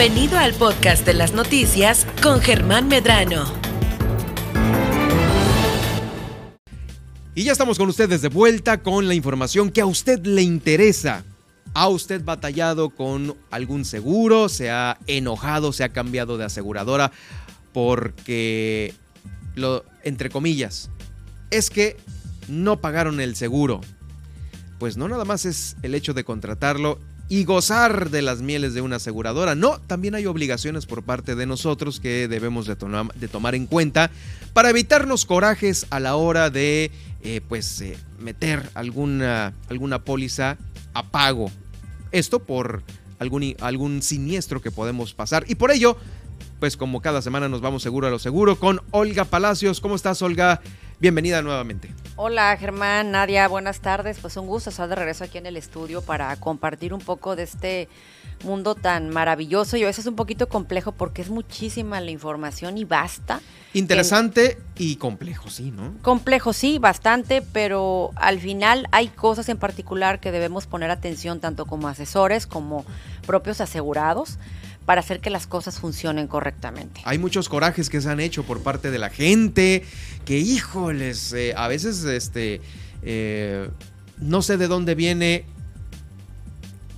Bienvenido al podcast de las noticias con Germán Medrano. Y ya estamos con ustedes de vuelta con la información que a usted le interesa. ¿Ha usted batallado con algún seguro? ¿Se ha enojado? ¿Se ha cambiado de aseguradora? Porque, lo, entre comillas, es que no pagaron el seguro. Pues no nada más es el hecho de contratarlo y gozar de las mieles de una aseguradora. No, también hay obligaciones por parte de nosotros que debemos de, tomar en cuenta para evitarnos corajes a la hora de eh, pues eh, meter alguna, alguna póliza a pago. Esto por algún, algún siniestro que podemos pasar. Y por ello, pues como cada semana nos vamos seguro a lo seguro con Olga Palacios. ¿Cómo estás, Olga? Bienvenida nuevamente. Hola Germán, Nadia, buenas tardes. Pues un gusto estar de regreso aquí en el estudio para compartir un poco de este mundo tan maravilloso y a veces es un poquito complejo porque es muchísima la información y basta. Interesante y complejo, sí, ¿no? Complejo, sí, bastante, pero al final hay cosas en particular que debemos poner atención tanto como asesores como propios asegurados para hacer que las cosas funcionen correctamente. Hay muchos corajes que se han hecho por parte de la gente, que híjoles, eh, a veces este, eh, no sé de dónde viene,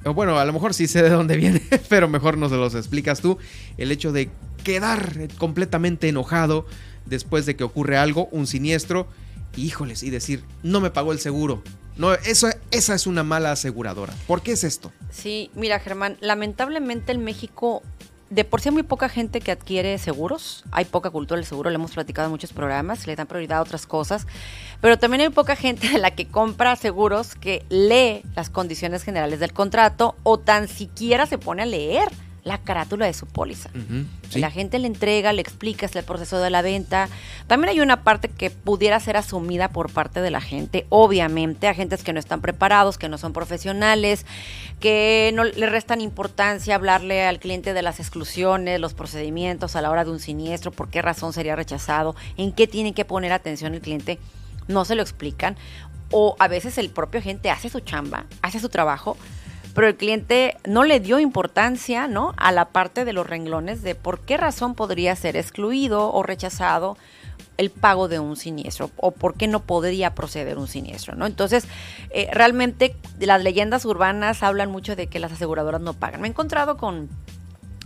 bueno, a lo mejor sí sé de dónde viene, pero mejor no se los explicas tú, el hecho de quedar completamente enojado después de que ocurre algo, un siniestro, híjoles, y decir, no me pagó el seguro, no, eso, esa es una mala aseguradora. ¿Por qué es esto? Sí, mira Germán, lamentablemente en México de por sí hay muy poca gente que adquiere seguros, hay poca cultura del seguro, le hemos platicado en muchos programas, le dan prioridad a otras cosas, pero también hay poca gente de la que compra seguros que lee las condiciones generales del contrato o tan siquiera se pone a leer la carátula de su póliza. La gente le entrega, le explica el proceso de la venta. También hay una parte que pudiera ser asumida por parte de la gente, obviamente, agentes que no están preparados, que no son profesionales, que no le restan importancia hablarle al cliente de las exclusiones, los procedimientos a la hora de un siniestro, por qué razón sería rechazado, en qué tiene que poner atención el cliente, no se lo explican. O a veces el propio agente hace su chamba, hace su trabajo, pero el cliente no le dio importancia, ¿no? A la parte de los renglones de por qué razón podría ser excluido o rechazado el pago de un siniestro o por qué no podría proceder un siniestro, ¿no? Entonces, eh, realmente las leyendas urbanas hablan mucho de que las aseguradoras no pagan. Me he encontrado con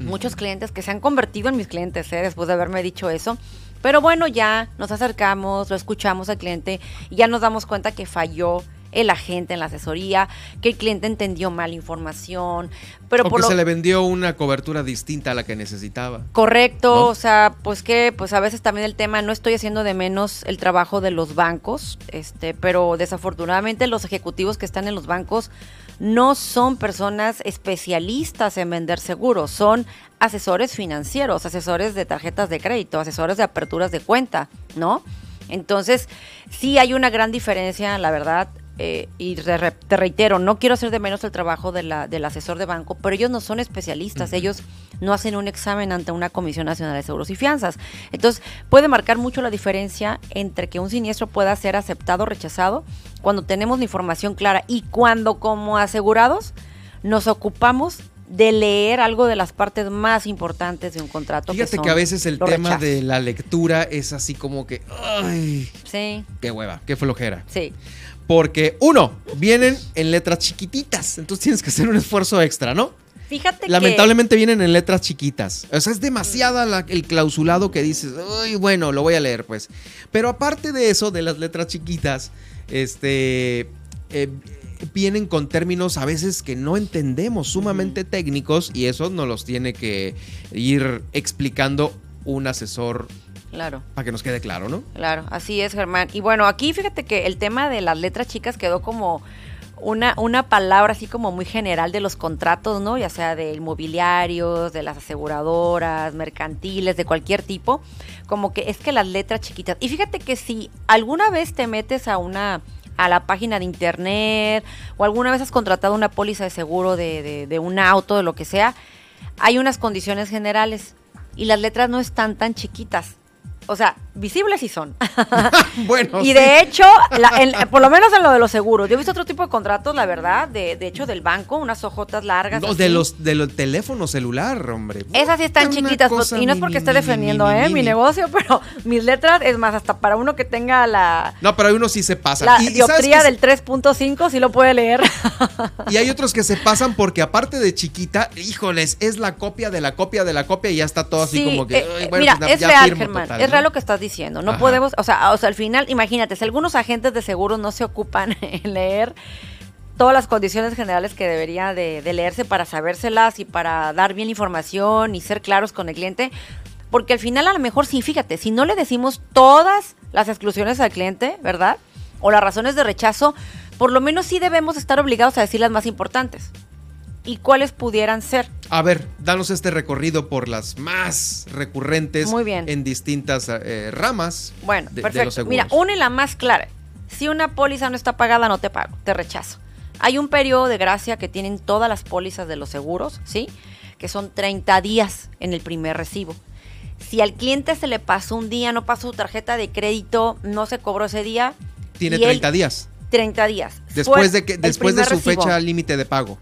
muchos clientes que se han convertido en mis clientes, ¿eh? después de haberme dicho eso. Pero bueno, ya nos acercamos, lo escuchamos al cliente y ya nos damos cuenta que falló el agente en la asesoría, que el cliente entendió mal información, pero o por que se le vendió una cobertura distinta a la que necesitaba. Correcto, o sea, pues que pues a veces también el tema no estoy haciendo de menos el trabajo de los bancos, este, pero desafortunadamente los ejecutivos que están en los bancos no son personas especialistas en vender seguros, son asesores financieros, asesores de tarjetas de crédito, asesores de aperturas de cuenta, ¿no? Entonces, sí hay una gran diferencia, la verdad, eh, y te reitero, no quiero hacer de menos el trabajo de la, del asesor de banco, pero ellos no son especialistas, ellos no hacen un examen ante una Comisión Nacional de Seguros y Fianzas. Entonces, puede marcar mucho la diferencia entre que un siniestro pueda ser aceptado o rechazado cuando tenemos la información clara y cuando como asegurados nos ocupamos de leer algo de las partes más importantes de un contrato. Fíjate que, a veces el tema de la lectura es así como que, ay, sí. qué hueva, qué flojera. Sí. Porque, uno, vienen en letras chiquititas, entonces tienes que hacer un esfuerzo extra, ¿no? Fíjate Lamentablemente vienen en letras chiquitas. O sea, es demasiada el clausulado que dices, uy, bueno, lo voy a leer, pues. Pero aparte de eso, de las letras chiquitas, este. Eh, vienen con términos a veces que no entendemos, sumamente técnicos, y eso nos los tiene que ir explicando un asesor Claro. Para que nos quede claro, ¿no? Claro, así es, Germán. Y bueno, aquí fíjate que el tema de las letras chicas quedó como una, una palabra así como muy general de los contratos, ¿no? Ya sea de inmobiliarios, de las aseguradoras, mercantiles, de cualquier tipo. Como que es que las letras chiquitas. Y fíjate que si alguna vez te metes a una a la página de internet o alguna vez has contratado una póliza de seguro de, de, de un auto, de lo que sea, hay unas condiciones generales y las letras no están tan chiquitas O sea, visibles sí son. bueno. y sí. de hecho, la- en- por lo menos en lo de los seguros, yo he visto otro tipo de contratos, la verdad, de, de hecho del banco, unas hojotas largas. No, así. de los de los teléfonos celular, hombre. Esas sí están chiquitas, pues, cosa y no es porque esté defendiendo ¿eh? mi negocio, pero mis letras, es más, hasta para uno que tenga la, No, pero hay unos sí se pasan. la Y- y ¿sabes dioptría del 3.5, sí lo puede leer. Y hay otros que se pasan porque aparte de chiquita, híjoles, es la copia de la copia de la copia y ya está todo así Sí, como que. eh, eh, bueno, mira, pues, es ya real, firmo Germán, total, es ¿no? Real lo que estás diciendo. No Ajá. podemos, o sea, o sea, al final, imagínate, si algunos agentes de seguros no se ocupan en leer todas las condiciones generales que debería de, de leerse para sabérselas y para dar bien la información y ser claros con el cliente, porque al final a lo mejor sí, fíjate, si no le decimos todas las exclusiones al cliente, ¿verdad? O las razones de rechazo, por lo menos sí debemos estar obligados a decir las más importantes. ¿Y cuáles pudieran ser? A ver, danos este recorrido por las más recurrentes Muy bien. en distintas eh, ramas. Bueno, de- de perfecto. los seguros. Mira, una y la más clara. Si una póliza no está pagada, no te pago, te rechazo. Hay un periodo de gracia que tienen todas las pólizas de los seguros, ¿sí? Que son 30 días en el primer recibo. Si al cliente se le pasó un día, no pasó su tarjeta de crédito, no se cobró ese día. Tiene y él- 30 días. 30 días. Después de que después de su recibo. fecha límite de pago.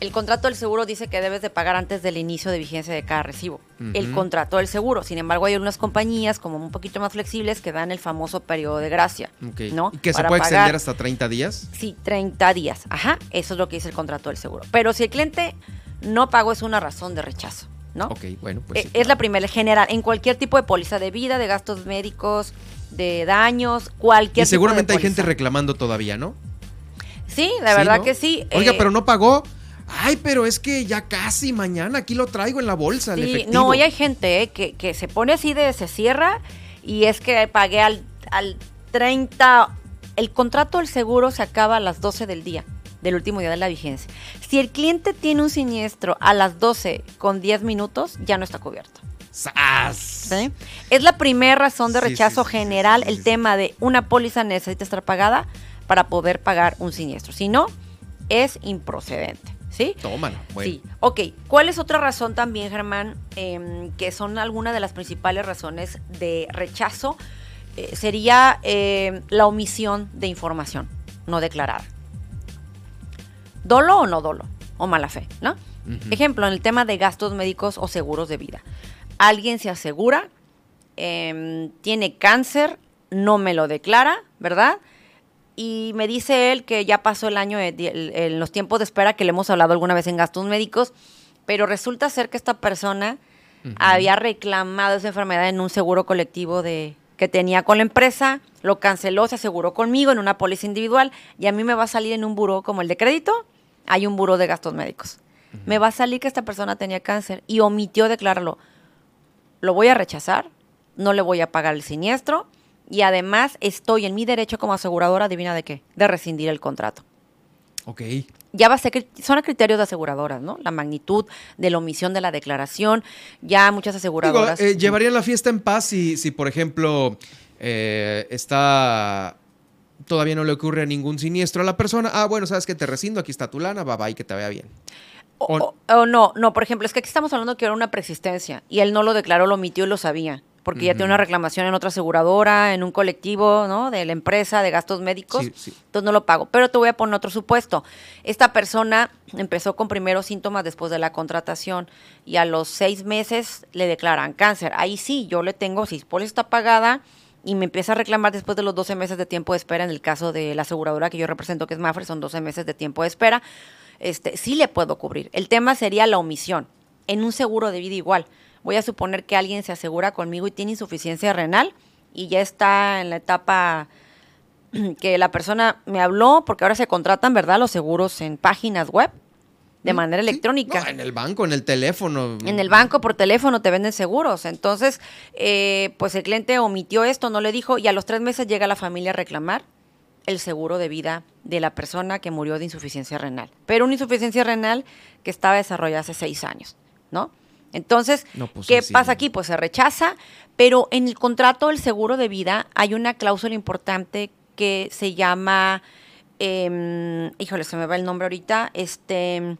El contrato del seguro dice que debes de pagar antes del inicio de vigencia de cada recibo. El contrato del seguro. Sin embargo, hay unas compañías como un poquito más flexibles que dan el famoso periodo de gracia. Ok. ¿no? ¿Y que se puede pagar- extender hasta 30 días? Sí, 30 días. Ajá, eso es lo que dice el contrato del seguro. Pero si el cliente no pagó, es una razón de rechazo, ¿no? Ok, bueno, pues. Eh, sí, es la primera, general, en cualquier tipo de póliza de vida, de gastos médicos, de daños, cualquier Y seguramente tipo hay gente reclamando todavía, ¿no? Sí, la Sí, verdad ¿no? que sí. Oiga, eh, pero no pagó. Ay, pero es que ya casi mañana aquí lo traigo en la bolsa, el Sí, efectivo. no, y hay gente eh, que, que se pone así de se cierra y es que pagué al, al 30. El contrato del seguro se acaba a las 12 del día, del último día de la vigencia. Si el cliente tiene un siniestro a las 12 con 10 minutos, ya no está cubierto. ¿sí? Es la primera razón de rechazo sí, sí, general, el tema de una póliza necesita estar pagada para poder pagar un siniestro. Si no, es improcedente. ¿Sí? Tómala. Bueno. Sí, ok. ¿Cuál es otra razón también, Germán? Em, que son algunas de las principales razones de rechazo. Eh, sería em, la omisión de información no declarada. Dolo o no dolo, o mala fe, ¿no? Ejemplo, en el tema de gastos médicos o seguros de vida. Alguien se asegura, em, tiene cáncer, no me lo declara, ¿verdad? Y me dice él que ya pasó el año en los tiempos de espera que le hemos hablado alguna vez en gastos médicos, pero resulta ser que esta persona había reclamado esa enfermedad en un seguro colectivo de que tenía con la empresa, lo canceló, se aseguró conmigo en una póliza individual y a mí me va a salir en un buró como el de crédito, hay un buró de gastos médicos. Me va a salir que esta persona tenía cáncer y omitió declararlo. Lo voy a rechazar, no le voy a pagar el siniestro y además estoy en mi derecho como aseguradora, adivina de qué, de rescindir el contrato. Ok. Ya va a ser, son a criterios de aseguradoras, ¿no? La magnitud de la omisión de la declaración, ya muchas Digo, aseguradoras... eh, llevarían la fiesta en paz si, si por ejemplo, eh, está. Todavía no le ocurre ningún siniestro a la persona. Ah, bueno, sabes que te rescindo, aquí está tu lana, bye bye, que te vaya bien. O, o- o- no, no, por ejemplo, es que aquí estamos hablando que era una preexistencia y él no lo declaró, lo omitió y lo sabía, porque ya tiene una reclamación en otra aseguradora, en un colectivo, ¿no? De la empresa, de gastos médicos, Sí, sí. entonces no lo pago. Pero te voy a poner otro supuesto. Esta persona empezó con primeros síntomas después de la contratación y a los seis meses le declaran cáncer. Ahí sí, yo le tengo, si póliza está pagada y me empieza a reclamar después de los 12 meses de tiempo de espera, en el caso de la aseguradora que yo represento, que es Mafre, son 12 meses de tiempo de espera, este, sí le puedo cubrir. El tema sería la omisión. En un seguro de vida igual. Voy a suponer que alguien se asegura conmigo y tiene insuficiencia renal y ya está en la etapa que la persona me habló, porque ahora se contratan, ¿verdad? Los seguros en páginas web de manera Sí. electrónica. No, en el banco, en el teléfono. En el banco, por teléfono, te venden seguros. Entonces, eh, pues el cliente omitió esto, no le dijo, y a los tres meses llega la familia a reclamar el seguro de vida de la persona que murió de insuficiencia renal. Pero una insuficiencia renal que estaba desarrollada hace seis años, ¿no? Entonces, No, pues, ¿qué sí, pasa aquí? Pues se rechaza, pero en el contrato del seguro de vida hay una cláusula importante que se llama, em, híjole, se me va el nombre ahorita, este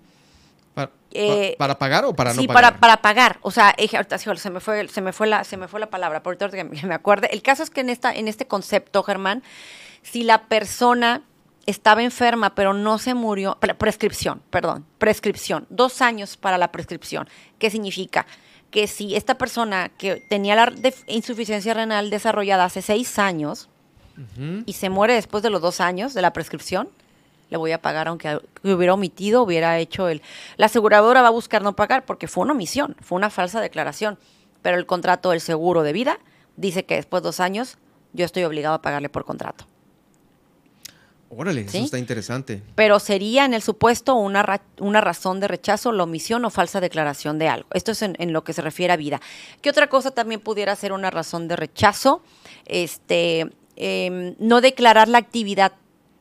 ¿Para, Eh, pa- para pagar o para no sí, pagar? para, para pagar. O sea, ahorita sí, se me fue, se me fue la, se me fue la palabra, por ahorita que me acuerde. El caso es que en esta, en este concepto, Germán, si la persona estaba enferma, pero no se murió, pre- prescripción, perdón, prescripción, dos años para la prescripción. ¿Qué significa? Que si esta persona que tenía la insuficiencia renal desarrollada hace seis años y se muere después de los dos años de la prescripción, le voy a pagar aunque que hubiera omitido, hubiera hecho el... La aseguradora va a buscar no pagar porque fue una omisión, fue una falsa declaración, pero el contrato del seguro de vida dice que después de dos años yo estoy obligado a pagarle por contrato. Órale, ¿Sí? eso está interesante. Pero sería en el supuesto una, ra- una razón de rechazo, la omisión o falsa declaración de algo. Esto es en, en lo que se refiere a vida. ¿Qué otra cosa también pudiera ser una razón de rechazo? Este, em, no declarar la actividad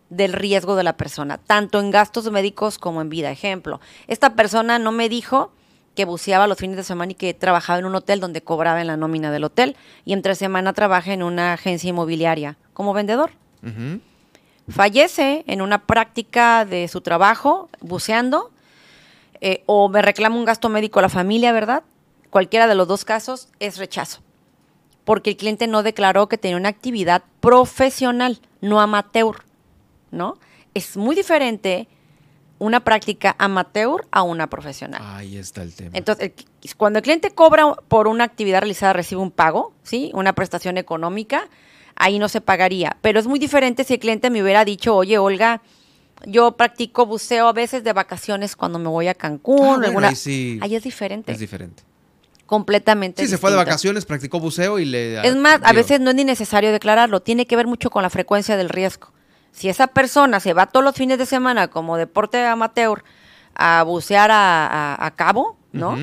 del riesgo de la persona, tanto en gastos médicos como en vida. Ejemplo, esta persona no me dijo que buceaba los fines de semana y que trabajaba en un hotel donde cobraba en la nómina del hotel y entre semana trabaja en una agencia inmobiliaria como vendedor Ujú. Fallece en una práctica de su trabajo, buceando, eh, o me reclama un gasto médico a la familia, ¿verdad? Cualquiera de los dos casos es rechazo. Porque el cliente no declaró que tenía una actividad profesional, no amateur, ¿no? Es muy diferente una práctica amateur a una profesional. Ahí está el tema. Entonces, el- cuando el cliente cobra por una actividad realizada, recibe un pago, ¿sí? Una prestación económica, ahí no se pagaría. Pero es muy diferente si el cliente me hubiera dicho, oye, Olga, yo practico buceo a veces de vacaciones cuando me voy a Cancún. Ah, bueno, alguna- ahí sí ahí es diferente. es diferente. completamente Sí, se fue de vacaciones, practicó buceo y le... Es más, a veces no es ni necesario declararlo, tiene que ver mucho con la frecuencia del riesgo. Si esa persona se va todos los fines de semana como deporte amateur a bucear a, a- a cabo, ¿no?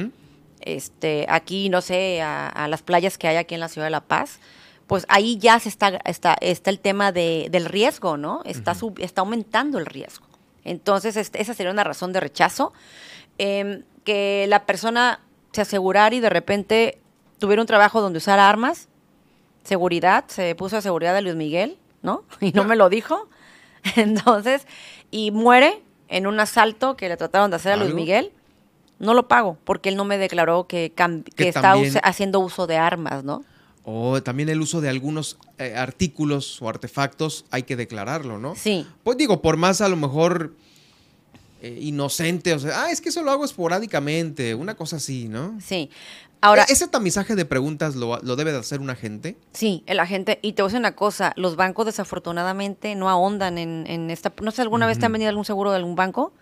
Este, aquí, no sé, a, a las playas que hay aquí en la ciudad de La Paz, pues ahí ya se está, está, está el tema de, del riesgo, ¿no? Está, sub- está aumentando el riesgo. Entonces, este, esa sería una razón de rechazo. Em, que la persona se asegurara y de repente tuviera un trabajo donde usara armas, seguridad, se puso a seguridad de Luis Miguel, ¿no? Y no me lo dijo. Entonces, y muere en un asalto que le trataron de hacer a Luis. Miguel. No lo pago porque él no me declaró que, cam- que Que está también- haciendo uso de armas, ¿no? O también el uso de algunos eh, artículos o artefactos hay que declararlo, ¿no? Sí. Pues digo, por más a lo mejor eh, inocente, o sea, ah, es que eso lo hago esporádicamente, una cosa así, ¿no? Sí. Ahora, E- ¿Ese tamizaje de preguntas lo, lo debe de hacer un agente? sí, el agente, y te voy a decir una cosa, los bancos desafortunadamente no ahondan en, en esta, no sé, ¿alguna vez te han venido algún seguro de algún banco?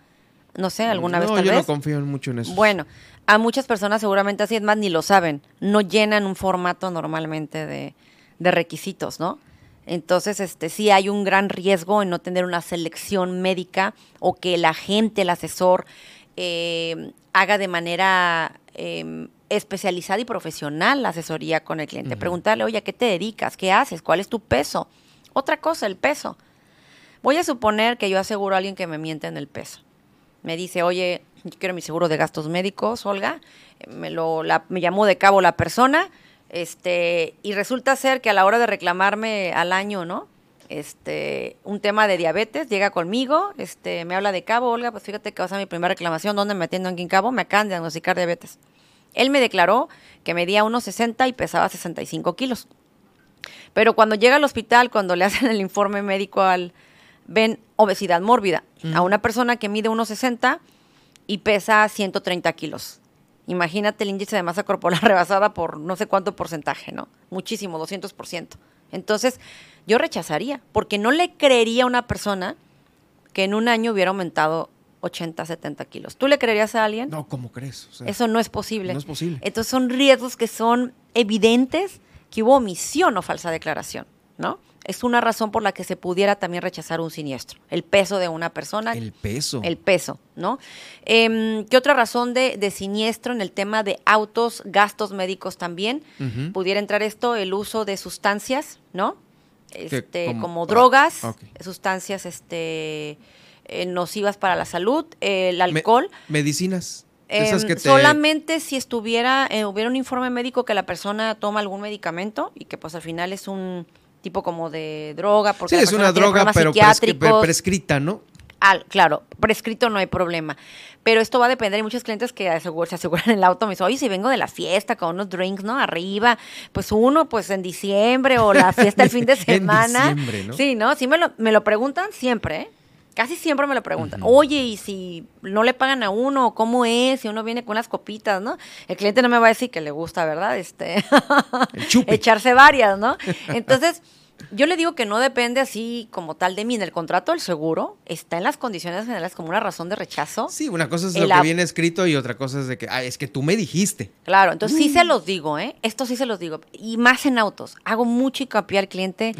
No sé, ¿alguna vez tal yo vez? no confío mucho en eso. Bueno, a muchas personas seguramente así es más ni lo saben, no llenan un formato normalmente de, de requisitos, ¿no? Entonces, este, sí hay un gran riesgo en no tener una selección médica o que el agente, el asesor, eh, haga de manera eh, especializada y profesional la asesoría con el cliente. Preguntarle, oye, ¿a qué te dedicas? ¿Qué haces? ¿Cuál es tu peso? Otra cosa, el peso. Voy a suponer que yo aseguro a alguien que me miente en el peso. Me dice, oye, yo quiero mi seguro de gastos médicos, Olga. Me, lo, la- me llamó de cabo la persona. Este, y resulta ser que a la hora de reclamarme al año, ¿no? Este, un tema de diabetes, llega conmigo, este, me habla de cabo, Olga, pues fíjate que va a ser mi primera reclamación, ¿dónde me atiendo aquí en cabo? Me acaban de diagnosticar diabetes. Él me declaró que medía 1,60 y pesaba 65 kilos. Pero cuando llega al hospital, cuando le hacen el informe médico al ven obesidad mórbida a una persona que mide 1,60 y pesa 130 kilos. Imagínate el índice de masa corporal rebasada por no sé cuánto porcentaje, ¿no? Muchísimo, 200%. Entonces, yo rechazaría, porque no le creería a una persona que en un año hubiera aumentado 80, 70 kilos. ¿Tú le creerías a alguien? No, ¿cómo crees? O sea, Eso no es posible. No es posible. Entonces son riesgos que son evidentes que hubo omisión o falsa declaración, ¿no? Es una razón por la que se pudiera también rechazar un siniestro, el peso de una persona, el peso. el peso, ¿no? Em, ¿Qué otra razón de, de siniestro en el tema de autos, gastos médicos también? Pudiera entrar esto, el uso de sustancias, ¿no? Este, como- como, ah, drogas, sustancias este, eh, nocivas para la salud, el Me- alcohol. medicinas. Em, Esas que te- Solamente si estuviera, eh, hubiera un informe médico que la persona toma algún medicamento y que pues al final es un tipo como de droga, porque Sí, es una droga, pero prescri- prescrita, ¿no? Al, claro, prescrito no hay problema. Pero esto va a depender. Hay muchos clientes que se aseguran el auto. Me dicen, oye, si vengo de la fiesta con unos drinks, ¿no? Arriba, pues uno, pues en diciembre o la fiesta el fin de semana. en diciembre, ¿no? Sí, ¿no? Sí me lo, me lo preguntan siempre, ¿eh? Casi siempre me lo preguntan. Oye, y si no le pagan a uno, ¿cómo es? Si uno viene con unas copitas, ¿no? El cliente no me va a decir que le gusta, ¿verdad? Este, echarse varias, ¿no? Entonces, yo le digo que no depende así como tal de mí. En el contrato del seguro está en las condiciones generales como una razón de rechazo. Sí, una cosa es lo que viene escrito y otra cosa es de que, ah, es que tú me dijiste. Claro, entonces sí se mm. los digo, ¿eh? Esto sí se los digo. Y más en autos. Hago mucho hincapié al cliente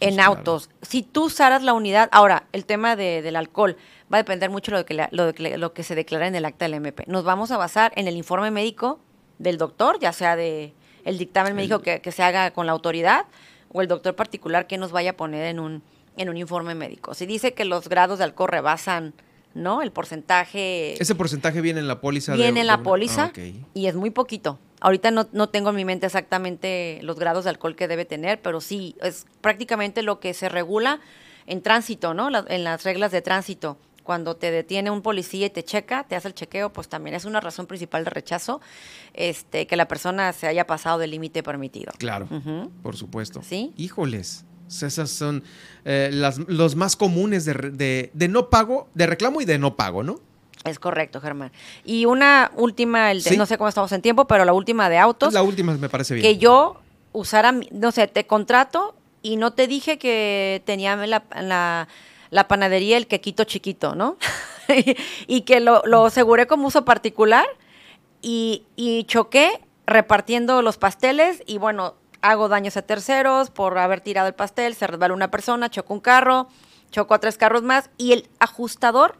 en autos. Si tú usaras la unidad, ahora, el tema del alcohol va a depender mucho de lo, que, lo, que se declara en el acta del MP. Nos vamos a basar en el informe médico del doctor, ya sea de el dictamen médico que, que se haga con la autoridad o el doctor particular que nos vaya a poner en un, en un informe médico. Si dice que los grados de alcohol rebasan, ¿no? El porcentaje... ¿Ese porcentaje viene en la póliza? Viene en la póliza ah, y es muy poquito. Ahorita no, no, tengo en mi mente exactamente los grados de alcohol que debe tener, pero sí, es prácticamente lo que se regula en tránsito, ¿no? en las reglas de tránsito cuando te detiene un policía y te checa, te hace el chequeo, pues también es una razón principal de rechazo, este, que la persona se haya pasado del límite permitido. Claro, por supuesto. Sí. Híjoles. Esas son eh, las, los más comunes de, de, no pago, de reclamo y de no pago, ¿no? Es correcto, Germán. Y una última, el no sé cómo estamos en tiempo, pero la última de autos. La última me parece bien. Que yo usara, no sé, te contrato y no te dije que tenía la la panadería El Quequito Chiquito, ¿no? y que lo, aseguré como uso particular y, y choqué repartiendo los pasteles y bueno, hago daños a terceros por haber tirado el pastel, se resbala una persona, choco un carro, choco a tres carros más y el ajustador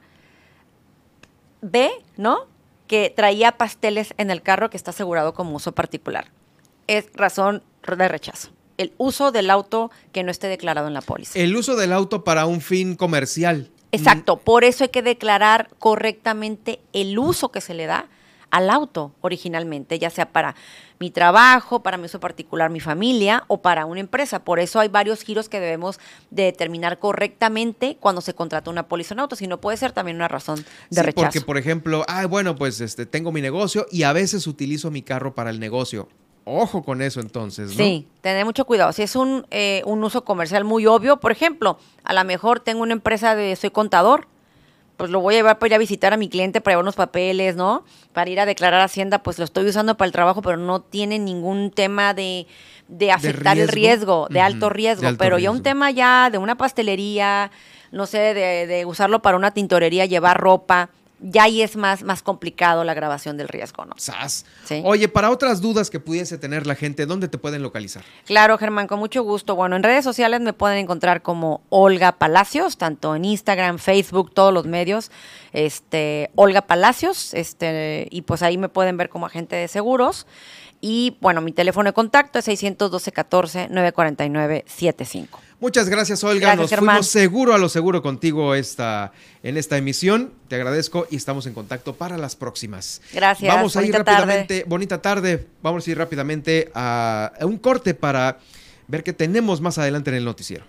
ve, ¿no? Que traía pasteles en el carro que está asegurado como uso particular. Es razón de rechazo el uso del auto que no esté declarado en la póliza. El uso del auto para un fin comercial. Exacto, por eso hay que declarar correctamente el uso que se le da al auto originalmente, ya sea para mi trabajo, para mi uso particular, mi familia o para una empresa. Por eso hay varios giros que debemos determinar correctamente cuando se contrata una póliza en auto, si no puede ser también una razón de rechazo. Porque, por ejemplo, ah, bueno, pues este, tengo mi negocio y a veces utilizo mi carro para el negocio. Ojo con eso entonces, ¿no? Sí, tener mucho cuidado. Si es un, eh, un uso comercial muy obvio, por ejemplo, a lo mejor tengo una empresa de soy contador, pues lo voy a llevar para ir a visitar a mi cliente para llevar unos papeles, ¿no? Para ir a declarar Hacienda, pues lo estoy usando para el trabajo, pero no tiene ningún tema de, de afectar el riesgo, de alto riesgo. pero ya un tema ya de una pastelería, no sé, de, de usarlo para una tintorería, llevar ropa, ya ahí es más, más complicado la grabación del riesgo, ¿no? ¡Sas! Oye, para otras dudas que pudiese tener la gente, ¿dónde te pueden localizar? Claro, Germán, con mucho gusto. Bueno, en redes sociales me pueden encontrar como Olga Palacios, tanto en Instagram, Facebook, todos los medios. Este, Olga Palacios, este, y pues ahí me pueden ver como agente de seguros. Y bueno, mi teléfono de contacto es 612 14 949 75. Muchas gracias, Olga. Nos fuimos seguro a lo seguro contigo esta, en esta emisión. Te agradezco y estamos en contacto para las próximas. Gracias. Vamos a ir rápidamente, bonita tarde. Vamos a ir rápidamente a un corte para ver qué tenemos más adelante en el noticiero.